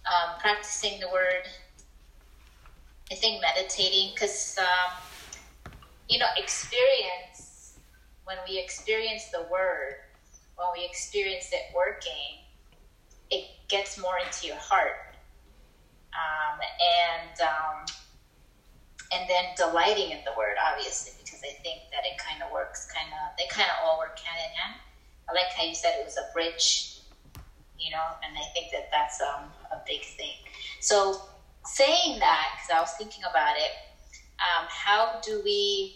um, practicing the word. I think meditating, because um, you know, experience when we experience the word, when we experience it working, it gets more into your heart, um, and um, and then delighting in the word, obviously, because I think that it kind of works, kind of they kind of all work hand in hand. I like how you said it was a bridge, you know, and I think that that's um, a big thing. So saying that, because I was thinking about it, um, how do we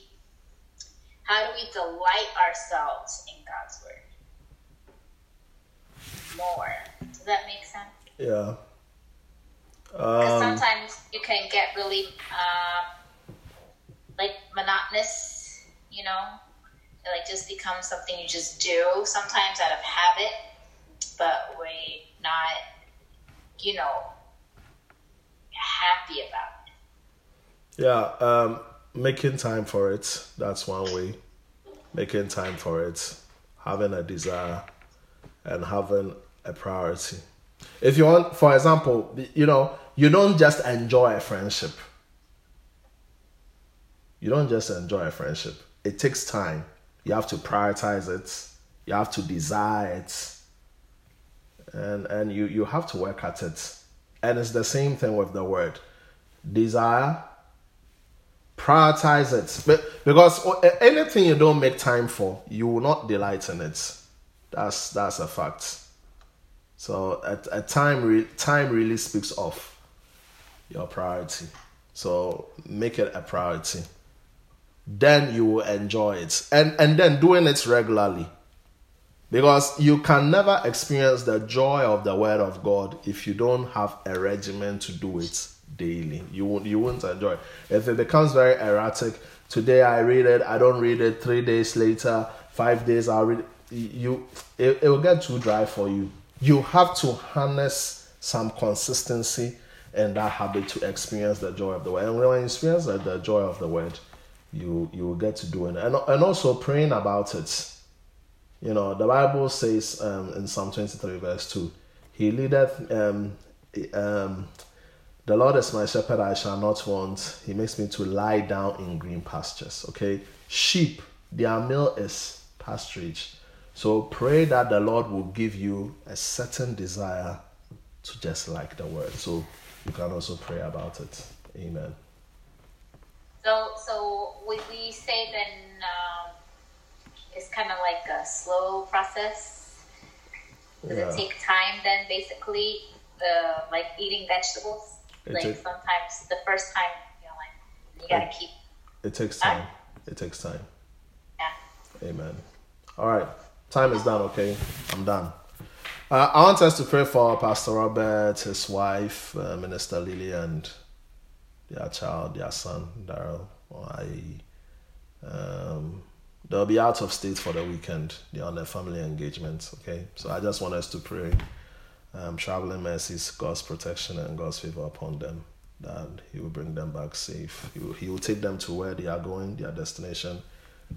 how do we delight ourselves in God's word more? Does that make sense? Yeah. Because Um, sometimes you can get really um, like monotonous, you know, it like just becomes something you just do. Sometimes out of habit, but we're not, you know, happy about it. Yeah, um, making time for it. That's one way. Making time for it, having a desire, and having a priority. If you want, for example, you know, you don't just enjoy a friendship. You don't just enjoy a friendship. It takes time. You have to prioritize it. You have to desire it. And and you, you have to work at it. And it's the same thing with the word. Desire, prioritize it. Because anything you don't make time for you will not delight in it. That's that's a fact. So at a time re- time really speaks of your priority. So make it a priority. Then you will enjoy it. And and then doing it regularly because you can never experience the joy of the word of god if you don't have a regimen to do it daily. You won't you won't enjoy it. If it becomes very erratic today i read it i don't read it three days later five days i'll read you it, it will get too dry for you. You have to harness some consistency and that habit to experience the joy of the word. And when you experience the, the joy of the word you you will get to do it. And, and also praying about it you know, the Bible says um, in Psalm 23, verse 2, He leadeth, um, um, the Lord is my shepherd, I shall not want. He makes me to lie down in green pastures. Okay? Sheep, their meal is pasturage. So pray that the Lord will give you a certain desire to just like the word. So you can also pray about it. Amen. So, so would we say then um, it's kind of like a slow process? Does Yeah. it take time then, basically, uh, like eating vegetables? It like take- sometimes the first time, you know, like you gotta It- keep, It takes time. It takes time. yeah. Amen. All right. Time is done, okay? I'm done. Uh, I want us to pray for Pastor Robert, his wife, uh, Minister Lily, and their child, their son, Daryl. I, um, they'll be out of state for the weekend. They're on their family engagements, okay? So I just want us to pray um, traveling mercies, God's protection, and God's favor upon them. That He will bring them back safe. He will, he will take them to where they are going, their destination,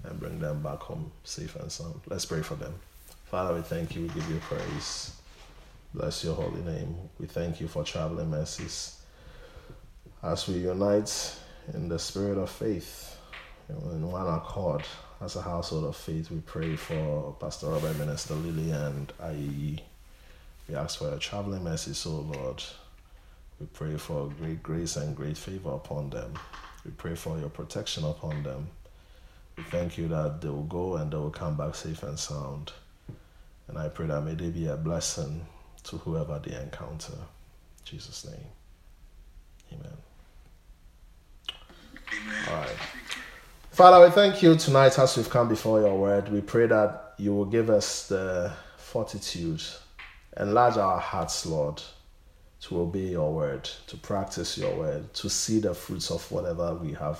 and bring them back home safe and sound. Let's pray for them. Father, we thank you. We give you praise. Bless your holy name. We thank you for traveling mercies. As we unite in the spirit of faith, in one accord, as a household of faith, we pray for Pastor Robert, Minister Lily, and IEE. We ask for your traveling mercy, so Lord. We pray for great grace and great favor upon them. We pray for your protection upon them. We thank you that they will go and they will come back safe and sound. And I pray that may they be a blessing to whoever they encounter. In Jesus' name. Amen. Amen. All right. Father, we thank you tonight as we've come before your word. We pray that you will give us the fortitude, enlarge our hearts, Lord, to obey your word, to practice your word, to see the fruits of whatever we have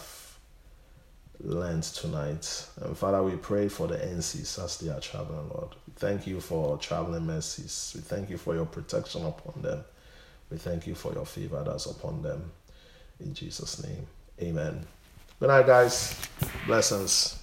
learned tonight. And Father, we pray for the NCs as they are traveling, Lord. We thank you for traveling mercies. We thank you for your protection upon them. We thank you for your favor that's upon them. In Jesus' name, amen. Good night, guys. Blessings.